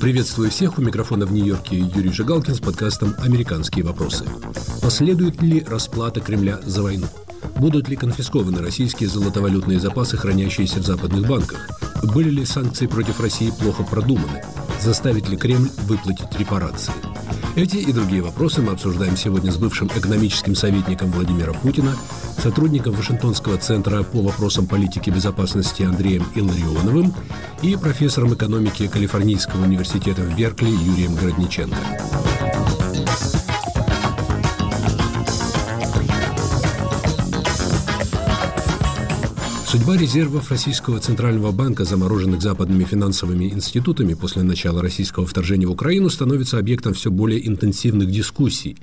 Приветствую всех. У микрофона в Нью-Йорке Юрий Жигалкин с подкастом «Американские вопросы». Последует ли расплата Кремля за войну? Будут ли конфискованы российские золотовалютные запасы, хранящиеся в западных банках? Были ли санкции против России плохо продуманы? Заставит ли Кремль выплатить репарации? Эти и другие вопросы мы обсуждаем сегодня с бывшим экономическим советником Владимира Путина, сотрудником Вашингтонского центра по вопросам политики безопасности Андреем Илларионовым и профессором экономики Калифорнийского университета в Беркли Юрием Городниченко. Судьба резервов Российского Центрального банка, замороженных западными финансовыми институтами после начала российского вторжения в Украину, становится объектом все более интенсивных дискуссий.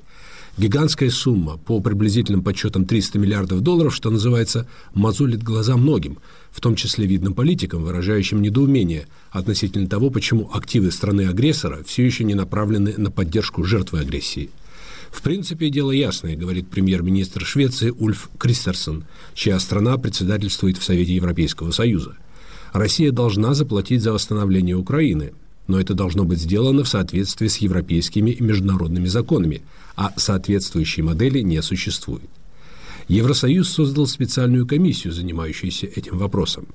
Гигантская сумма, по приблизительным подсчетам 300 миллиардов долларов, что называется, мозолит глаза многим, в том числе видным политикам, выражающим недоумение относительно того, почему активы страны-агрессора все еще не направлены на поддержку жертвы агрессии – в принципе, дело ясное, говорит премьер-министр Швеции Ульф Кристерсон, чья страна председательствует в Совете Европейского Союза. Россия должна заплатить за восстановление Украины, но это должно быть сделано в соответствии с европейскими и международными законами, а соответствующей модели не существует. Евросоюз создал специальную комиссию, занимающуюся этим вопросом.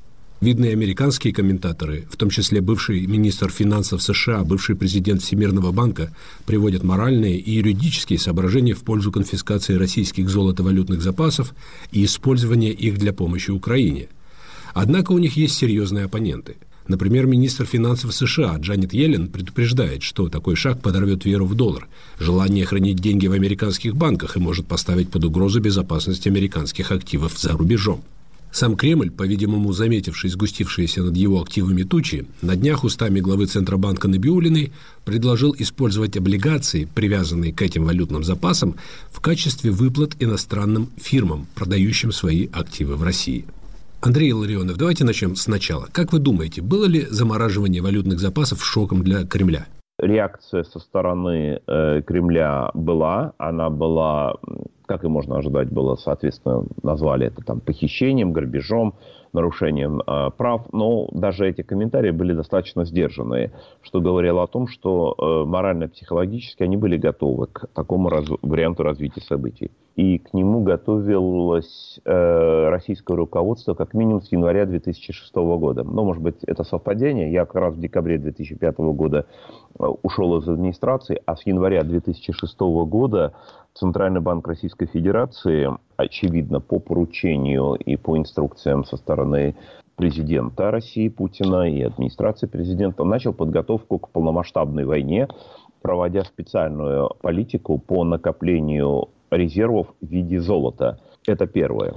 Видные американские комментаторы, в том числе бывший министр финансов США, бывший президент Всемирного банка, приводят моральные и юридические соображения в пользу конфискации российских золотовалютных запасов и использования их для помощи Украине. Однако у них есть серьезные оппоненты. Например, министр финансов США Джанет Йеллен предупреждает, что такой шаг подорвет веру в доллар, желание хранить деньги в американских банках и может поставить под угрозу безопасность американских активов за рубежом. Сам Кремль, по-видимому, заметивший сгустившиеся над его активами тучи, на днях устами главы Центробанка Набиулиной предложил использовать облигации, привязанные к этим валютным запасам, в качестве выплат иностранным фирмам, продающим свои активы в России. Андрей Ларионов, давайте начнем сначала. Как вы думаете, было ли замораживание валютных запасов шоком для Кремля? Реакция со стороны э, Кремля была, она была как и можно ожидать было, соответственно, назвали это там похищением, грабежом, нарушением э, прав, но даже эти комментарии были достаточно сдержанные, что говорило о том, что э, морально-психологически они были готовы к такому раз, варианту развития событий. И к нему готовилось э, российское руководство как минимум с января 2006 года. Но, может быть, это совпадение. Я как раз в декабре 2005 года э, ушел из администрации, а с января 2006 года Центральный банк Российской Федерации, очевидно, по поручению и по инструкциям со стороны президента России Путина и администрации президента, начал подготовку к полномасштабной войне, проводя специальную политику по накоплению резервов в виде золота. Это первое.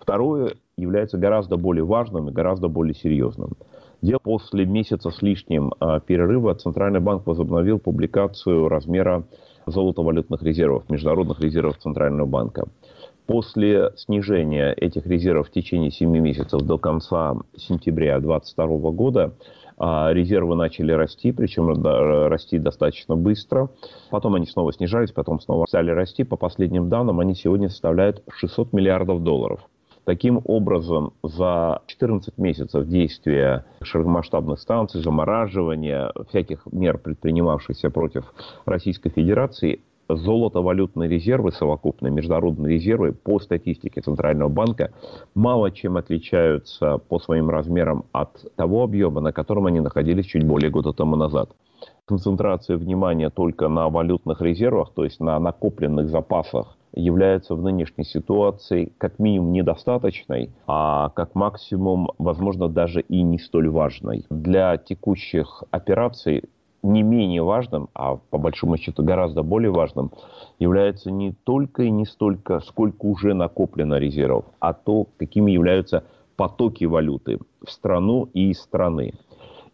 Второе является гораздо более важным и гораздо более серьезным. Дело после месяца с лишним а, перерыва Центральный банк возобновил публикацию размера золотовалютных резервов, международных резервов Центрального банка. После снижения этих резервов в течение 7 месяцев до конца сентября 2022 года а, резервы начали расти, причем расти достаточно быстро. Потом они снова снижались, потом снова стали расти. По последним данным, они сегодня составляют 600 миллиардов долларов. Таким образом, за 14 месяцев действия широкомасштабных станций, замораживания, всяких мер, предпринимавшихся против Российской Федерации, золото-валютные резервы совокупные, международные резервы по статистике Центрального банка мало чем отличаются по своим размерам от того объема, на котором они находились чуть более года тому назад. Концентрация внимания только на валютных резервах, то есть на накопленных запасах является в нынешней ситуации как минимум недостаточной, а как максимум, возможно, даже и не столь важной. Для текущих операций не менее важным, а по большому счету гораздо более важным, является не только и не столько, сколько уже накоплено резервов, а то, какими являются потоки валюты в страну и из страны.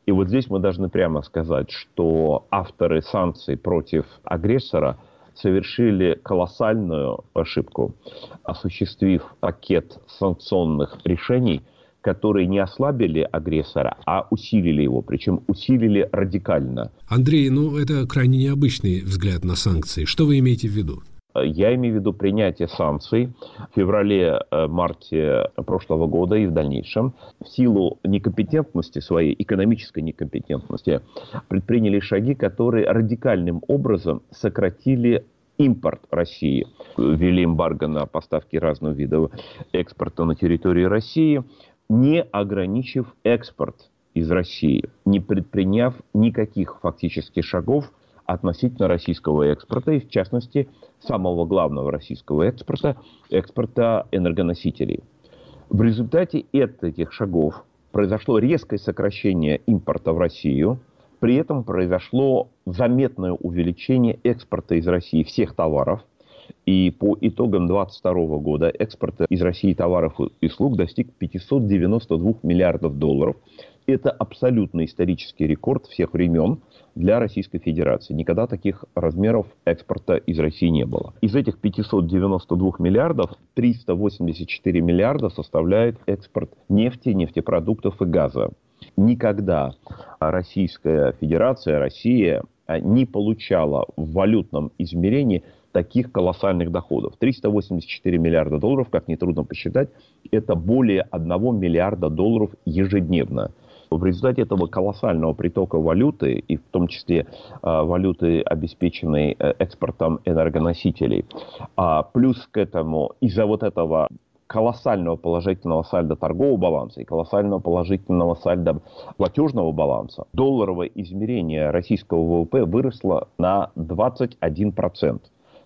И вот здесь мы должны прямо сказать, что авторы санкций против агрессора – совершили колоссальную ошибку, осуществив пакет санкционных решений, которые не ослабили агрессора, а усилили его, причем усилили радикально. Андрей, ну это крайне необычный взгляд на санкции. Что вы имеете в виду? Я имею в виду принятие санкций в феврале-марте прошлого года и в дальнейшем. В силу некомпетентности своей, экономической некомпетентности, предприняли шаги, которые радикальным образом сократили импорт России. Ввели эмбарго на поставки разных видов экспорта на территории России, не ограничив экспорт из России, не предприняв никаких фактических шагов относительно российского экспорта, и в частности самого главного российского экспорта, экспорта энергоносителей. В результате этих шагов произошло резкое сокращение импорта в Россию – при этом произошло заметное увеличение экспорта из России всех товаров. И по итогам 2022 года экспорт из России товаров и услуг достиг 592 миллиардов долларов. Это абсолютно исторический рекорд всех времен для Российской Федерации. Никогда таких размеров экспорта из России не было. Из этих 592 миллиардов 384 миллиарда составляет экспорт нефти, нефтепродуктов и газа никогда Российская Федерация, Россия а, не получала в валютном измерении таких колоссальных доходов. 384 миллиарда долларов, как нетрудно посчитать, это более 1 миллиарда долларов ежедневно. В результате этого колоссального притока валюты, и в том числе э, валюты, обеспеченной э, экспортом энергоносителей, а плюс к этому из-за вот этого колоссального положительного сальда торгового баланса и колоссального положительного сальда платежного баланса, долларовое измерение российского ВВП выросло на 21%.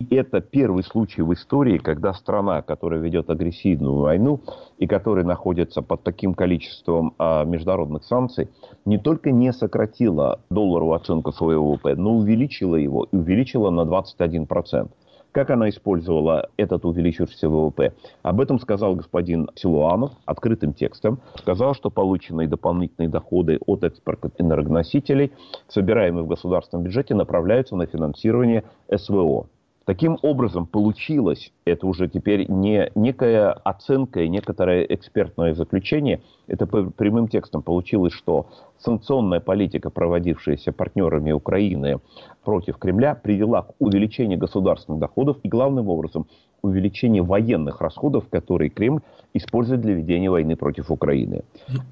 Это первый случай в истории, когда страна, которая ведет агрессивную войну и которая находится под таким количеством а, международных санкций, не только не сократила долларовую оценку своего ВВП, но увеличила его и увеличила на 21%. Как она использовала этот увеличившийся ВВП? Об этом сказал господин Силуанов открытым текстом. Сказал, что полученные дополнительные доходы от экспорта энергоносителей, собираемые в государственном бюджете, направляются на финансирование СВО. Таким образом, получилось, это уже теперь не некая оценка и некоторое экспертное заключение, это прямым текстом получилось, что санкционная политика, проводившаяся партнерами Украины против Кремля, привела к увеличению государственных доходов и, главным образом, увеличению военных расходов, которые Кремль использует для ведения войны против Украины.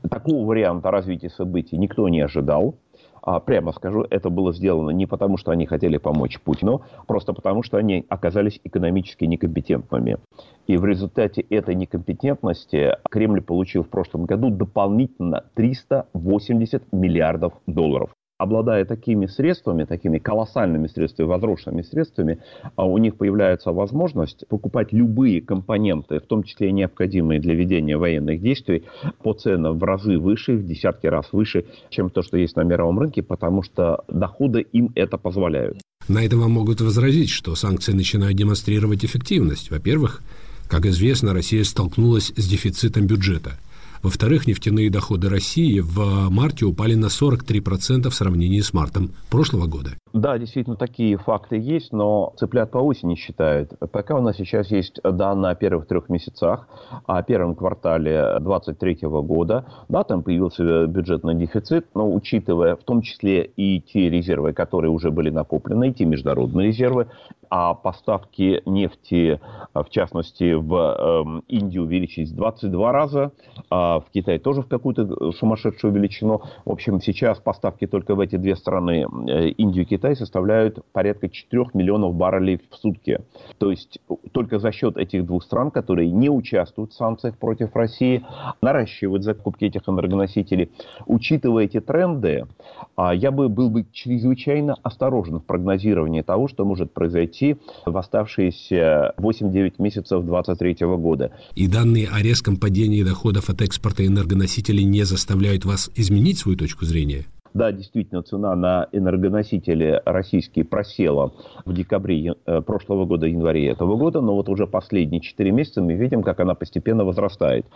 Такого варианта развития событий никто не ожидал. А, прямо скажу, это было сделано не потому, что они хотели помочь Путину, просто потому, что они оказались экономически некомпетентными. И в результате этой некомпетентности Кремль получил в прошлом году дополнительно 380 миллиардов долларов обладая такими средствами, такими колоссальными средствами, возросшими средствами, а у них появляется возможность покупать любые компоненты, в том числе необходимые для ведения военных действий, по ценам в разы выше, в десятки раз выше, чем то, что есть на мировом рынке, потому что доходы им это позволяют. На это вам могут возразить, что санкции начинают демонстрировать эффективность. Во-первых, как известно, Россия столкнулась с дефицитом бюджета – во-вторых, нефтяные доходы России в марте упали на 43% в сравнении с мартом прошлого года. Да, действительно, такие факты есть, но цыплят по осени считают. Пока у нас сейчас есть данные о первых трех месяцах, о первом квартале 2023 года. Да, там появился бюджетный дефицит, но учитывая в том числе и те резервы, которые уже были накоплены, и те международные резервы, а поставки нефти, в частности, в э, Индию увеличились 22 раза, а в Китай тоже в какую-то сумасшедшую величину. В общем, сейчас поставки только в эти две страны, э, Индию и Китай, составляют порядка 4 миллионов баррелей в сутки. То есть только за счет этих двух стран, которые не участвуют в санкциях против России, наращивают закупки этих энергоносителей. Учитывая эти тренды, а, я бы был бы чрезвычайно осторожен в прогнозировании того, что может произойти в оставшиеся 8-9 месяцев 2023 года. И данные о резком падении доходов от экспорта энергоносителей не заставляют вас изменить свою точку зрения? Да, действительно, цена на энергоносители российские просела в декабре э, прошлого года, январе этого года, но вот уже последние 4 месяца мы видим, как она постепенно возрастает.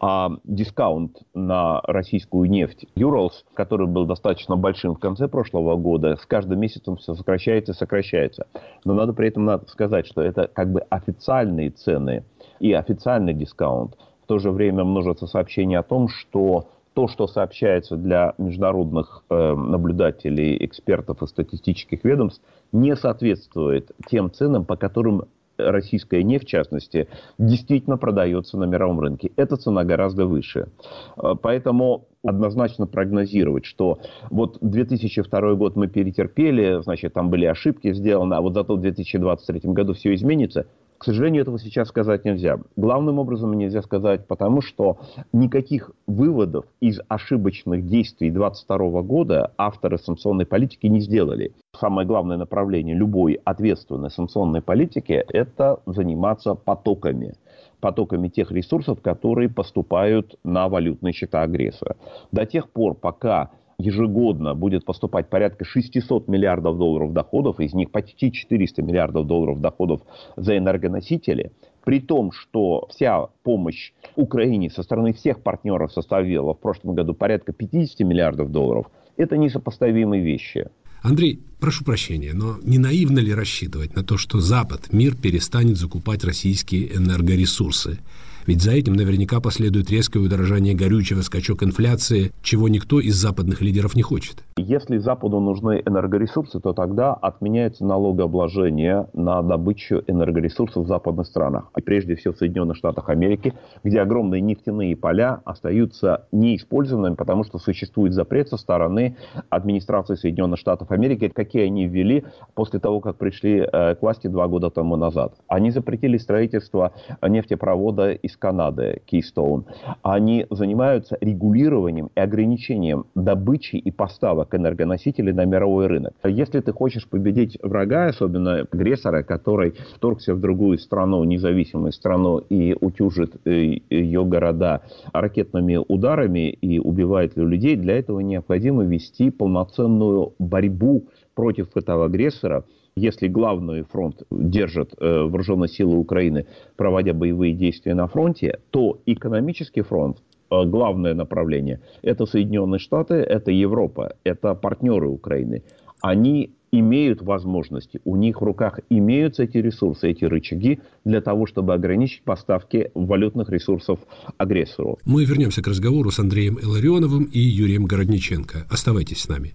А дискаунт на российскую нефть Urals, который был достаточно большим в конце прошлого года, с каждым месяцем все сокращается и сокращается. Но надо при этом надо сказать, что это как бы официальные цены и официальный дискаунт. То же время множатся сообщения о том, что то, что сообщается для международных э, наблюдателей, экспертов и статистических ведомств, не соответствует тем ценам, по которым российская нефть, в частности, действительно продается на мировом рынке. Эта цена гораздо выше. Э, поэтому однозначно прогнозировать, что вот 2002 год мы перетерпели, значит, там были ошибки сделаны, а вот зато в 2023 году все изменится, к сожалению, этого сейчас сказать нельзя. Главным образом нельзя сказать, потому что никаких выводов из ошибочных действий 2022 года авторы санкционной политики не сделали. Самое главное направление любой ответственной санкционной политики – это заниматься потоками потоками тех ресурсов, которые поступают на валютные счета агрессора. До тех пор, пока ежегодно будет поступать порядка 600 миллиардов долларов доходов, из них почти 400 миллиардов долларов доходов за энергоносители, при том, что вся помощь Украине со стороны всех партнеров составила в прошлом году порядка 50 миллиардов долларов, это несопоставимые вещи. Андрей, прошу прощения, но не наивно ли рассчитывать на то, что Запад, мир перестанет закупать российские энергоресурсы? Ведь за этим наверняка последует резкое удорожание горючего, скачок инфляции, чего никто из западных лидеров не хочет. Если Западу нужны энергоресурсы, то тогда отменяется налогообложение на добычу энергоресурсов в западных странах. И прежде всего в Соединенных Штатах Америки, где огромные нефтяные поля остаются неиспользованными, потому что существует запрет со стороны администрации Соединенных Штатов Америки, какие они ввели после того, как пришли э, к власти два года тому назад. Они запретили строительство нефтепровода из Канады, Keystone. Они занимаются регулированием и ограничением добычи и поставок энергоносителей на мировой рынок. Если ты хочешь победить врага, особенно агрессора, который вторгся в другую страну, независимую страну, и утюжит э, ее города ракетными ударами и убивает людей, для этого необходимо вести полноценную борьбу против этого агрессора, если главный фронт держат э, вооруженные силы Украины, проводя боевые действия на фронте, то экономический фронт Э, главное направление. Это Соединенные Штаты, это Европа, это партнеры Украины. Они имеют возможности, у них в руках имеются эти ресурсы, эти рычаги для того, чтобы ограничить поставки валютных ресурсов агрессору. Мы вернемся к разговору с Андреем Иларионовым и Юрием Городниченко. Оставайтесь с нами.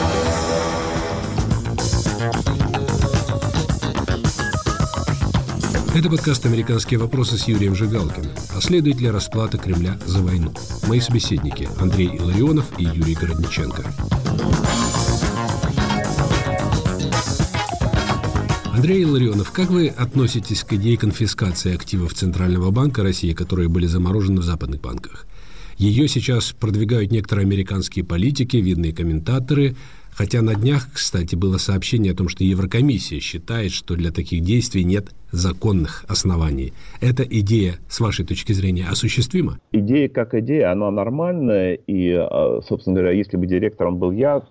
Это подкаст «Американские вопросы» с Юрием Жигалкиным. Последует ли расплата Кремля за войну? Мои собеседники Андрей Иларионов и Юрий Городниченко. Андрей Иларионов, как вы относитесь к идее конфискации активов Центрального банка России, которые были заморожены в западных банках? Ее сейчас продвигают некоторые американские политики, видные комментаторы – Хотя на днях, кстати, было сообщение о том, что Еврокомиссия считает, что для таких действий нет законных оснований. Эта идея, с вашей точки зрения, осуществима? Идея как идея, она нормальная. И, а, собственно говоря, если бы директором был я,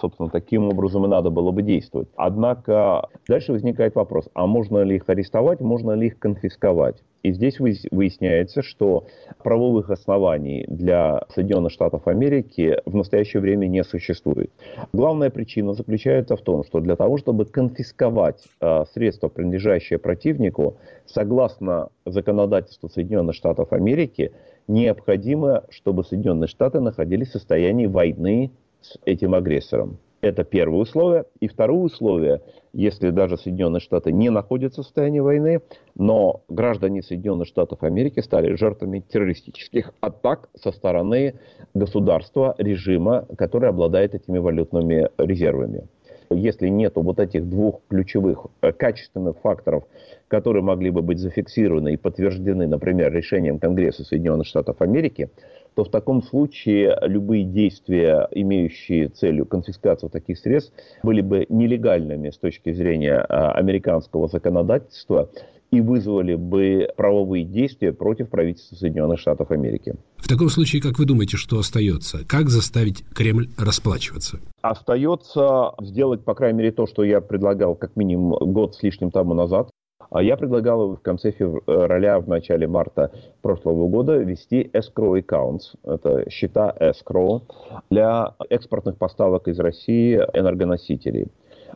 собственно, таким образом и надо было бы действовать. Однако дальше возникает вопрос, а можно ли их арестовать, можно ли их конфисковать? И здесь выясняется, что правовых оснований для Соединенных Штатов Америки в настоящее время не существует. Главная причина заключается в том, что для того, чтобы конфисковать э, средства, принадлежащие противнику, согласно законодательству Соединенных Штатов Америки, необходимо, чтобы Соединенные Штаты находились в состоянии войны с этим агрессором. Это первое условие. И второе условие, если даже Соединенные Штаты не находятся в состоянии войны, но граждане Соединенных Штатов Америки стали жертвами террористических атак со стороны государства, режима, который обладает этими валютными резервами. Если нет вот этих двух ключевых э, качественных факторов, которые могли бы быть зафиксированы и подтверждены, например, решением Конгресса Соединенных Штатов Америки, то в таком случае любые действия, имеющие целью конфискацию таких средств, были бы нелегальными с точки зрения а, американского законодательства и вызвали бы правовые действия против правительства Соединенных Штатов Америки. В таком случае, как вы думаете, что остается? Как заставить Кремль расплачиваться? Остается сделать, по крайней мере, то, что я предлагал как минимум год с лишним тому назад, я предлагал в конце февраля, в начале марта прошлого года ввести escrow accounts, это счета escrow, для экспортных поставок из России энергоносителей.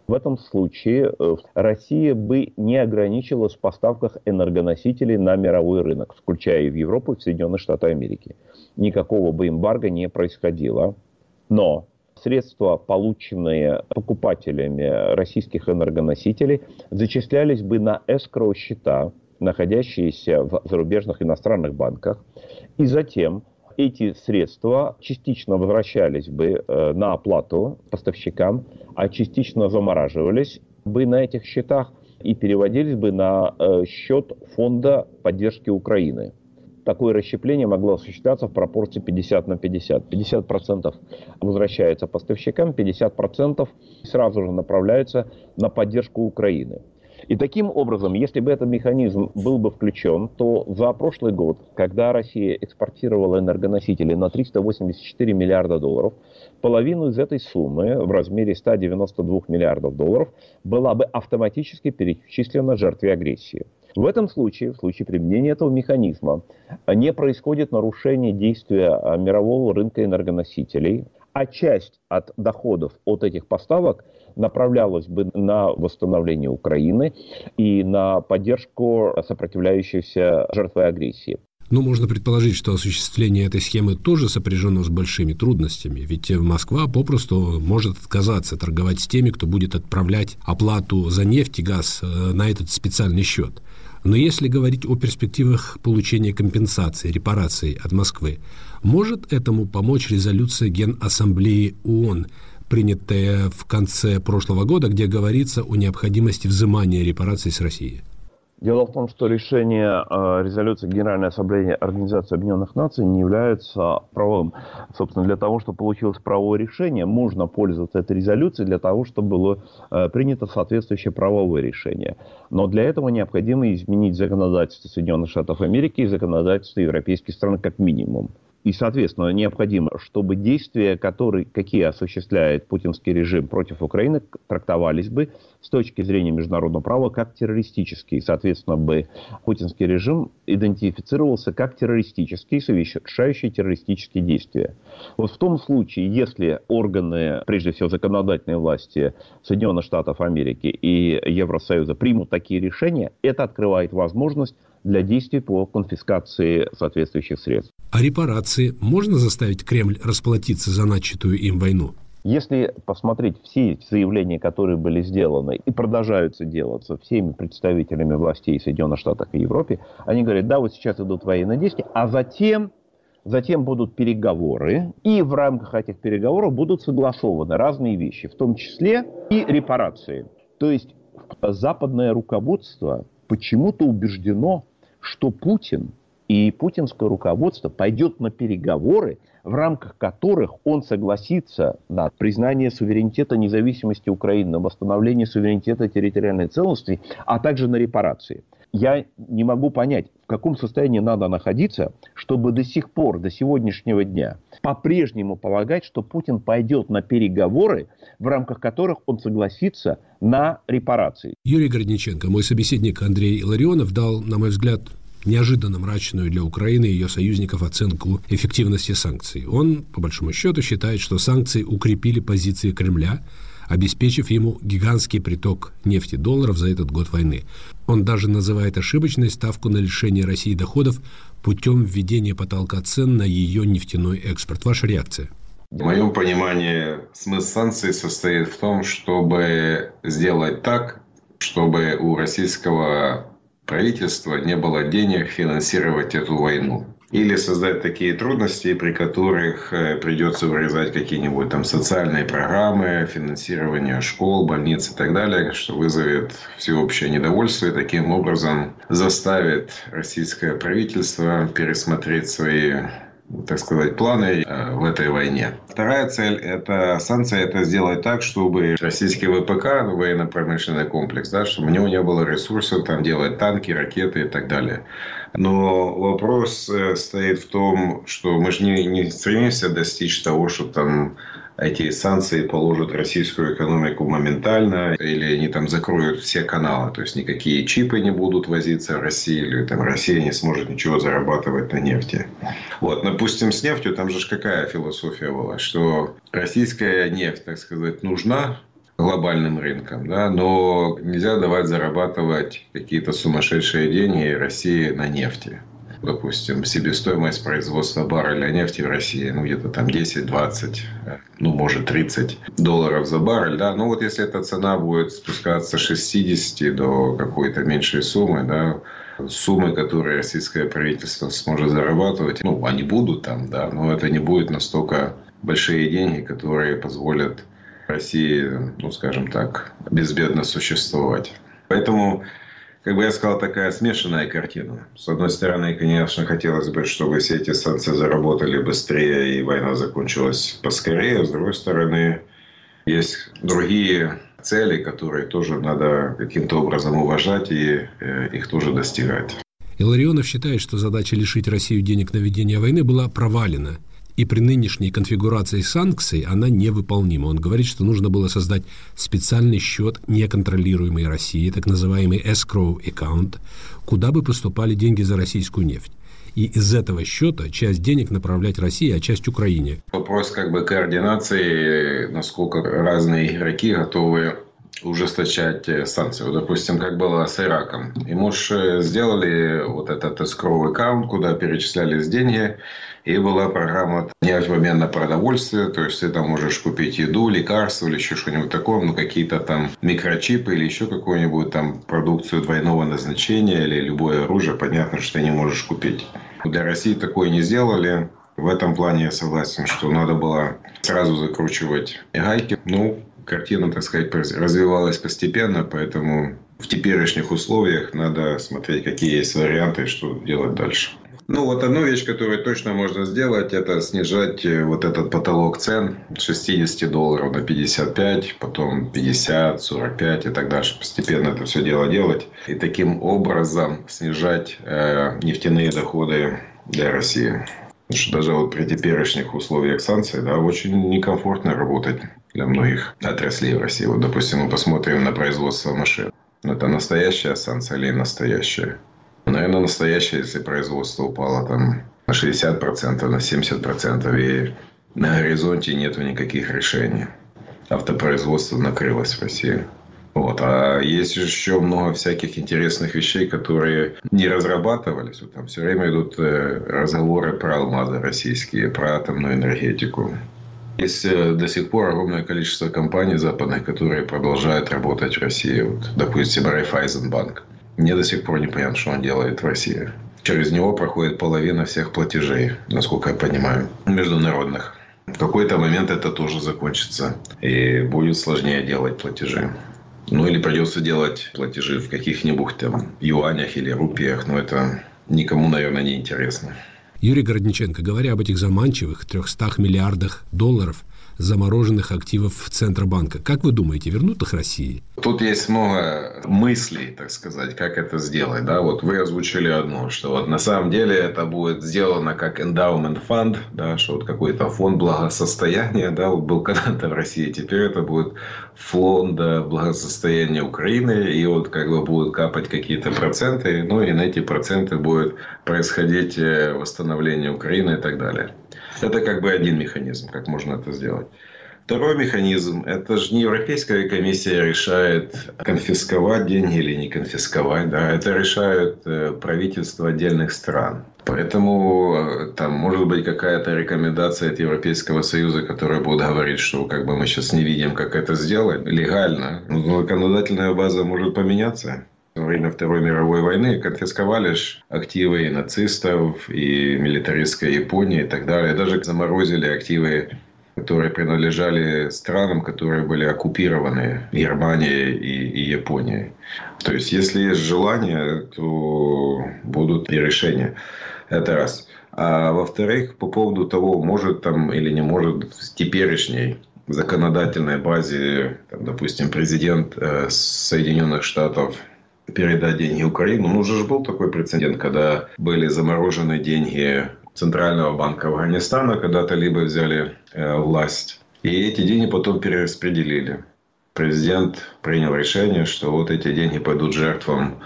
В этом случае э, Россия бы не ограничилась в поставках энергоносителей на мировой рынок, включая и в Европу, и в Соединенные Штаты Америки. Никакого бы эмбарго не происходило. Но средства, полученные покупателями российских энергоносителей, зачислялись бы на эскроу счета, находящиеся в зарубежных иностранных банках, и затем эти средства частично возвращались бы э, на оплату поставщикам, а частично замораживались бы на этих счетах и переводились бы на э, счет фонда поддержки Украины такое расщепление могло осуществляться в пропорции 50 на 50. 50% возвращается поставщикам, 50% сразу же направляется на поддержку Украины. И таким образом, если бы этот механизм был бы включен, то за прошлый год, когда Россия экспортировала энергоносители на 384 миллиарда долларов, половину из этой суммы в размере 192 миллиардов долларов была бы автоматически перечислена жертве агрессии. В этом случае, в случае применения этого механизма, не происходит нарушение действия а, мирового рынка энергоносителей, а часть от доходов от этих поставок направлялась бы на восстановление Украины и на поддержку сопротивляющейся жертвой агрессии. Но ну, можно предположить, что осуществление этой схемы тоже сопряжено с большими трудностями, ведь Москва попросту может отказаться торговать с теми, кто будет отправлять оплату за нефть и газ э, на этот специальный счет. Но если говорить о перспективах получения компенсации, репараций от Москвы, может этому помочь резолюция Генассамблеи ООН, принятая в конце прошлого года, где говорится о необходимости взимания репараций с России? Дело в том, что решение э, резолюции Генеральной Ассамблеи Организации Объединенных Наций не является правовым. Собственно, для того, чтобы получилось правовое решение, можно пользоваться этой резолюцией для того, чтобы было э, принято соответствующее правовое решение. Но для этого необходимо изменить законодательство Соединенных Штатов Америки и законодательство европейских стран как минимум. И, соответственно, необходимо, чтобы действия, которые, какие осуществляет путинский режим против Украины, трактовались бы с точки зрения международного права как террористические. Соответственно, бы путинский режим идентифицировался как террористический, совершающий террористические действия. Вот в том случае, если органы, прежде всего законодательные власти Соединенных Штатов Америки и Евросоюза примут такие решения, это открывает возможность для действий по конфискации соответствующих средств. А репарации можно заставить Кремль расплатиться за начатую им войну? Если посмотреть все заявления, которые были сделаны и продолжаются делаться всеми представителями властей Соединенных Штатов и Европе, они говорят, да, вот сейчас идут военные действия, а затем, затем будут переговоры, и в рамках этих переговоров будут согласованы разные вещи, в том числе и репарации. То есть западное руководство почему-то убеждено, что Путин и путинское руководство пойдет на переговоры, в рамках которых он согласится на признание суверенитета независимости Украины, на восстановление суверенитета территориальной целостности, а также на репарации. Я не могу понять, в каком состоянии надо находиться, чтобы до сих пор, до сегодняшнего дня, по-прежнему полагать, что Путин пойдет на переговоры, в рамках которых он согласится на репарации. Юрий Городниченко, мой собеседник Андрей Ларионов, дал, на мой взгляд, неожиданно мрачную для Украины и ее союзников оценку эффективности санкций. Он, по большому счету, считает, что санкции укрепили позиции Кремля, обеспечив ему гигантский приток нефти долларов за этот год войны. Он даже называет ошибочной ставку на лишение России доходов путем введения потолка цен на ее нефтяной экспорт. Ваша реакция? В моем понимании смысл санкций состоит в том, чтобы сделать так, чтобы у российского правительства не было денег финансировать эту войну. Или создать такие трудности, при которых э, придется вырезать какие-нибудь там социальные программы, финансирование школ, больниц и так далее, что вызовет всеобщее недовольство и таким образом заставит российское правительство пересмотреть свои так сказать, планы э, в этой войне. Вторая цель – это санкция, это сделать так, чтобы российский ВПК, военно-промышленный комплекс, да, чтобы у него не было ресурсов там делать танки, ракеты и так далее. Но вопрос э, стоит в том, что мы же не, не стремимся достичь того, что там эти санкции положат российскую экономику моментально, или они там закроют все каналы, то есть никакие чипы не будут возиться в Россию, или там Россия не сможет ничего зарабатывать на нефти. Вот, допустим, с нефтью там же какая философия была, что российская нефть, так сказать, нужна глобальным рынкам, да, но нельзя давать зарабатывать какие-то сумасшедшие деньги России на нефти допустим, себестоимость производства барреля нефти в России, ну, где-то там 10-20, ну, может, 30 долларов за баррель, да, ну, вот если эта цена будет спускаться с 60 до какой-то меньшей суммы, да, суммы, которые российское правительство сможет зарабатывать, ну, они будут там, да, но это не будет настолько большие деньги, которые позволят России, ну, скажем так, безбедно существовать. Поэтому как бы я сказал, такая смешанная картина. С одной стороны, конечно, хотелось бы, чтобы все эти санкции заработали быстрее и война закончилась поскорее. С другой стороны, есть другие цели, которые тоже надо каким-то образом уважать и э, их тоже достигать. Иларионов считает, что задача лишить Россию денег на ведение войны была провалена – и при нынешней конфигурации санкций она невыполнима. Он говорит, что нужно было создать специальный счет неконтролируемой России, так называемый escrow account, куда бы поступали деньги за российскую нефть. И из этого счета часть денег направлять России, а часть Украине. Вопрос как бы координации, насколько разные игроки готовы ужесточать э, санкции. Вот, допустим, как было с Ираком. Ему же сделали вот этот escrow аккаунт, куда перечислялись деньги, и была программа на продовольствие, то есть ты там можешь купить еду, лекарства или еще что-нибудь такое, ну какие-то там микрочипы или еще какую-нибудь там продукцию двойного назначения или любое оружие, понятно, что ты не можешь купить. Для России такое не сделали. В этом плане я согласен, что надо было сразу закручивать гайки. Ну, картина, так сказать, развивалась постепенно, поэтому в теперешних условиях надо смотреть, какие есть варианты, что делать дальше. Ну, вот одну вещь, которую точно можно сделать, это снижать э, вот этот потолок цен с 60 долларов на 55, потом 50, 45 и так дальше. Постепенно это все дело делать. И таким образом снижать э, нефтяные доходы для России. Потому что даже вот при теперешних условиях санкций, да, очень некомфортно работать для многих отраслей в России. Вот, допустим, мы посмотрим на производство машин. Это настоящая санкция или настоящая? Наверное, настоящее, если производство упало там на 60%, на 70%, и на горизонте нет никаких решений. Автопроизводство накрылось в России. Вот. А есть еще много всяких интересных вещей, которые не разрабатывались. Вот там все время идут э, разговоры про алмазы российские, про атомную энергетику. Есть э, до сих пор огромное количество компаний западных, которые продолжают работать в России. Вот, допустим, Райфайзенбанк. Мне до сих пор не понятно, что он делает в России. Через него проходит половина всех платежей, насколько я понимаю, международных. В какой-то момент это тоже закончится. И будет сложнее делать платежи. Ну или придется делать платежи в каких-нибудь там юанях или рупиях. Но это никому, наверное, не интересно. Юрий Городниченко, говоря об этих заманчивых 300 миллиардах долларов замороженных активов Центробанка. Как вы думаете, вернут их России? Тут есть много мыслей, так сказать, как это сделать. Да? Вот вы озвучили одно, что вот на самом деле это будет сделано как эндаумент фонд, да, что вот какой-то фонд благосостояния, да, вот был когда-то в России, теперь это будет фонд благосостояния Украины, и вот как бы будут капать какие-то проценты, ну и на эти проценты будет происходить э, восстановление Украины и так далее. Это как бы один механизм, как можно это сделать. Второй механизм – это же не Европейская комиссия решает, конфисковать деньги или не конфисковать. Да? Это решают э, правительства отдельных стран. Поэтому э, там может быть какая-то рекомендация от Европейского Союза, которая будет говорить, что как бы мы сейчас не видим, как это сделать легально. Но законодательная база может поменяться. Во время Второй мировой войны конфисковали активы и нацистов, и милитаристской Японии и так далее. Даже заморозили активы которые принадлежали странам, которые были оккупированы Германией и, и Японией. То есть, если есть желание, то будут и решения. Это раз. А во-вторых, по поводу того, может там или не может в теперешней законодательной базе, там, допустим, президент э, Соединенных Штатов передать деньги Украине. Ну, уже же был такой прецедент, когда были заморожены деньги Центрального банка Афганистана, когда талибы взяли э, власть. И эти деньги потом перераспределили. Президент принял решение, что вот эти деньги пойдут жертвам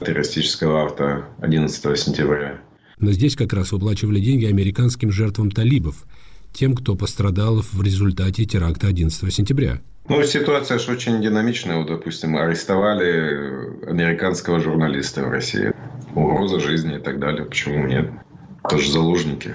террористического акта 11 сентября. Но здесь как раз выплачивали деньги американским жертвам талибов, тем, кто пострадал в результате теракта 11 сентября. Ну, ситуация же очень динамичная. Вот, допустим, арестовали американского журналиста в России. Угроза жизни и так далее. Почему нет? Тоже заложники.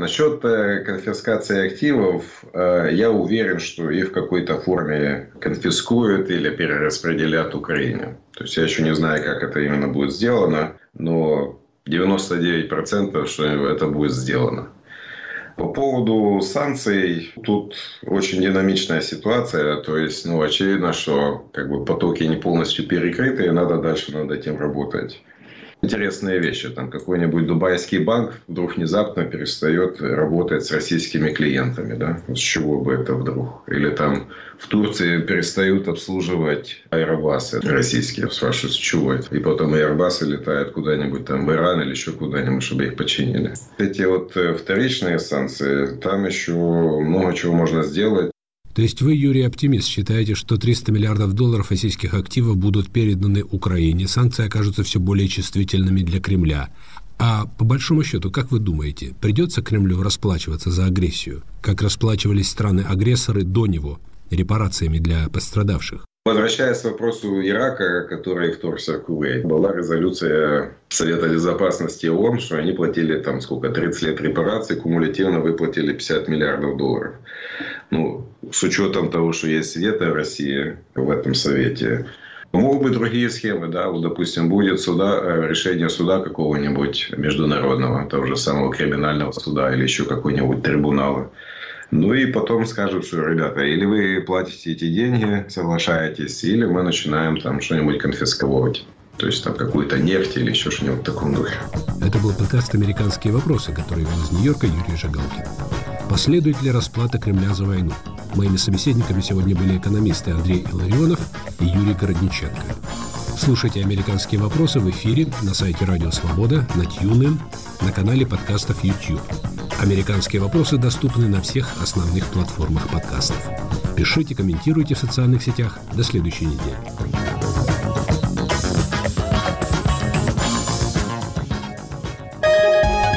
Насчет э, конфискации активов, э, я уверен, что их в какой-то форме конфискуют или перераспределят Украине. То есть я еще не знаю, как это именно будет сделано, но 99% что это будет сделано. По поводу санкций, тут очень динамичная ситуация. То есть, ну, очевидно, что как бы, потоки не полностью перекрыты, и надо дальше над этим работать интересные вещи. Там какой-нибудь дубайский банк вдруг внезапно перестает работать с российскими клиентами. Да? С чего бы это вдруг? Или там в Турции перестают обслуживать аэробасы российские. Спрашивают, с чего это? И потом аэробасы летают куда-нибудь там в Иран или еще куда-нибудь, чтобы их починили. Эти вот э, вторичные санкции, там еще много чего можно сделать. То есть вы, Юрий Оптимист, считаете, что 300 миллиардов долларов российских активов будут переданы Украине, санкции окажутся все более чувствительными для Кремля. А по большому счету, как вы думаете, придется Кремлю расплачиваться за агрессию, как расплачивались страны-агрессоры до него, репарациями для пострадавших? Возвращаясь к вопросу Ирака, который вторгся в Кувейт, была резолюция Совета Безопасности ООН, что они платили там сколько, 30 лет репараций, кумулятивно выплатили 50 миллиардов долларов. Ну, с учетом того, что есть вето России в этом Совете, Могут быть другие схемы, да, вот, допустим, будет суда, э, решение суда какого-нибудь международного, того же самого криминального суда или еще какой-нибудь трибунала. Ну и потом скажут, что, ребята, или вы платите эти деньги, соглашаетесь, или мы начинаем там что-нибудь конфисковывать. То есть там какую-то нефть или еще что-нибудь в таком духе. Это был подкаст «Американские вопросы», который вел из Нью-Йорка Юрий Жигалкин. Последует ли расплата Кремля за войну? Моими собеседниками сегодня были экономисты Андрей Иларионов и Юрий Городниченко. Слушайте «Американские вопросы» в эфире на сайте Радио Свобода, на TuneIn, на канале подкастов YouTube. «Американские вопросы» доступны на всех основных платформах подкастов. Пишите, комментируйте в социальных сетях. До следующей недели.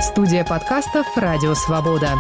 Студия подкастов «Радио Свобода».